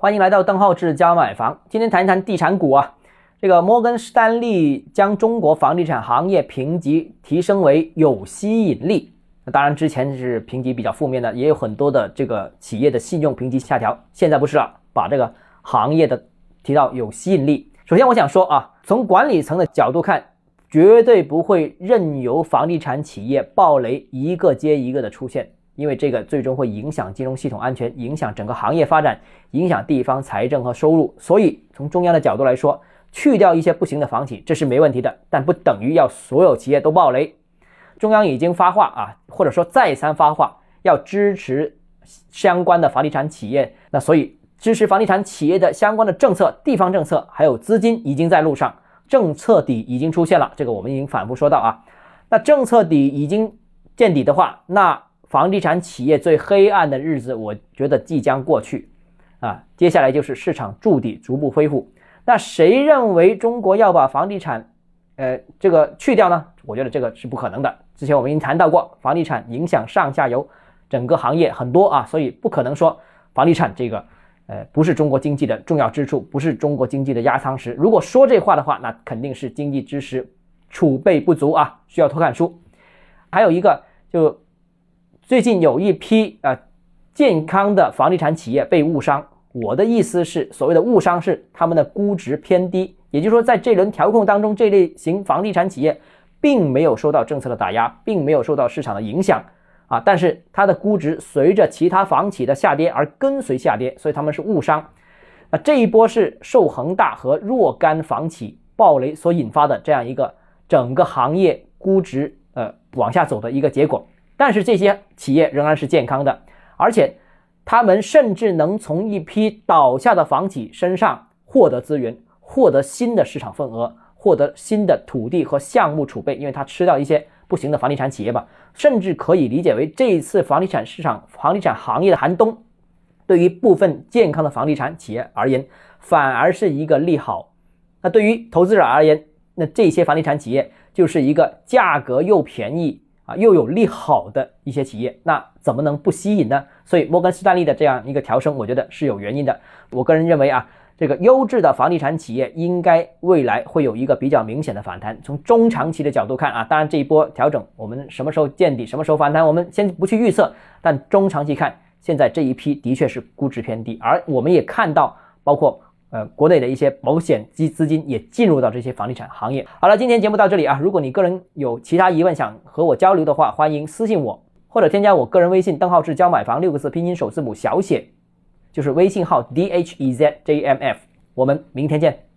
欢迎来到邓浩志教买房。今天谈一谈地产股啊，这个摩根士丹利将中国房地产行业评级提升为有吸引力。那当然之前是评级比较负面的，也有很多的这个企业的信用评级下调，现在不是了，把这个行业的提到有吸引力。首先我想说啊，从管理层的角度看。绝对不会任由房地产企业暴雷一个接一个的出现，因为这个最终会影响金融系统安全，影响整个行业发展，影响地方财政和收入。所以从中央的角度来说，去掉一些不行的房企，这是没问题的，但不等于要所有企业都暴雷。中央已经发话啊，或者说再三发话，要支持相关的房地产企业。那所以支持房地产企业的相关的政策、地方政策还有资金已经在路上。政策底已经出现了，这个我们已经反复说到啊。那政策底已经见底的话，那房地产企业最黑暗的日子，我觉得即将过去啊。接下来就是市场筑底，逐步恢复。那谁认为中国要把房地产，呃，这个去掉呢？我觉得这个是不可能的。之前我们已经谈到过，房地产影响上下游整个行业很多啊，所以不可能说房地产这个。呃，不是中国经济的重要支柱，不是中国经济的压舱石。如果说这话的话，那肯定是经济知识储备不足啊，需要多看书。还有一个，就最近有一批啊健康的房地产企业被误伤。我的意思是，所谓的误伤是他们的估值偏低，也就是说，在这轮调控当中，这类型房地产企业并没有受到政策的打压，并没有受到市场的影响。啊，但是它的估值随着其他房企的下跌而跟随下跌，所以他们是误伤。那这一波是受恒大和若干房企暴雷所引发的这样一个整个行业估值呃往下走的一个结果。但是这些企业仍然是健康的，而且他们甚至能从一批倒下的房企身上获得资源，获得新的市场份额，获得新的土地和项目储备，因为他吃掉一些。不行的房地产企业吧，甚至可以理解为这一次房地产市场、房地产行业的寒冬，对于部分健康的房地产企业而言，反而是一个利好。那对于投资者而言，那这些房地产企业就是一个价格又便宜啊，又有利好的一些企业，那怎么能不吸引呢？所以摩根士丹利的这样一个调升，我觉得是有原因的。我个人认为啊。这个优质的房地产企业应该未来会有一个比较明显的反弹。从中长期的角度看啊，当然这一波调整，我们什么时候见底，什么时候反弹，我们先不去预测。但中长期看，现在这一批的确是估值偏低，而我们也看到，包括呃国内的一些保险基资金也进入到这些房地产行业。好了，今天节目到这里啊，如果你个人有其他疑问想和我交流的话，欢迎私信我或者添加我个人微信，邓浩志教买房六个字拼音首字母小写。就是微信号 d h e z j m f，我们明天见。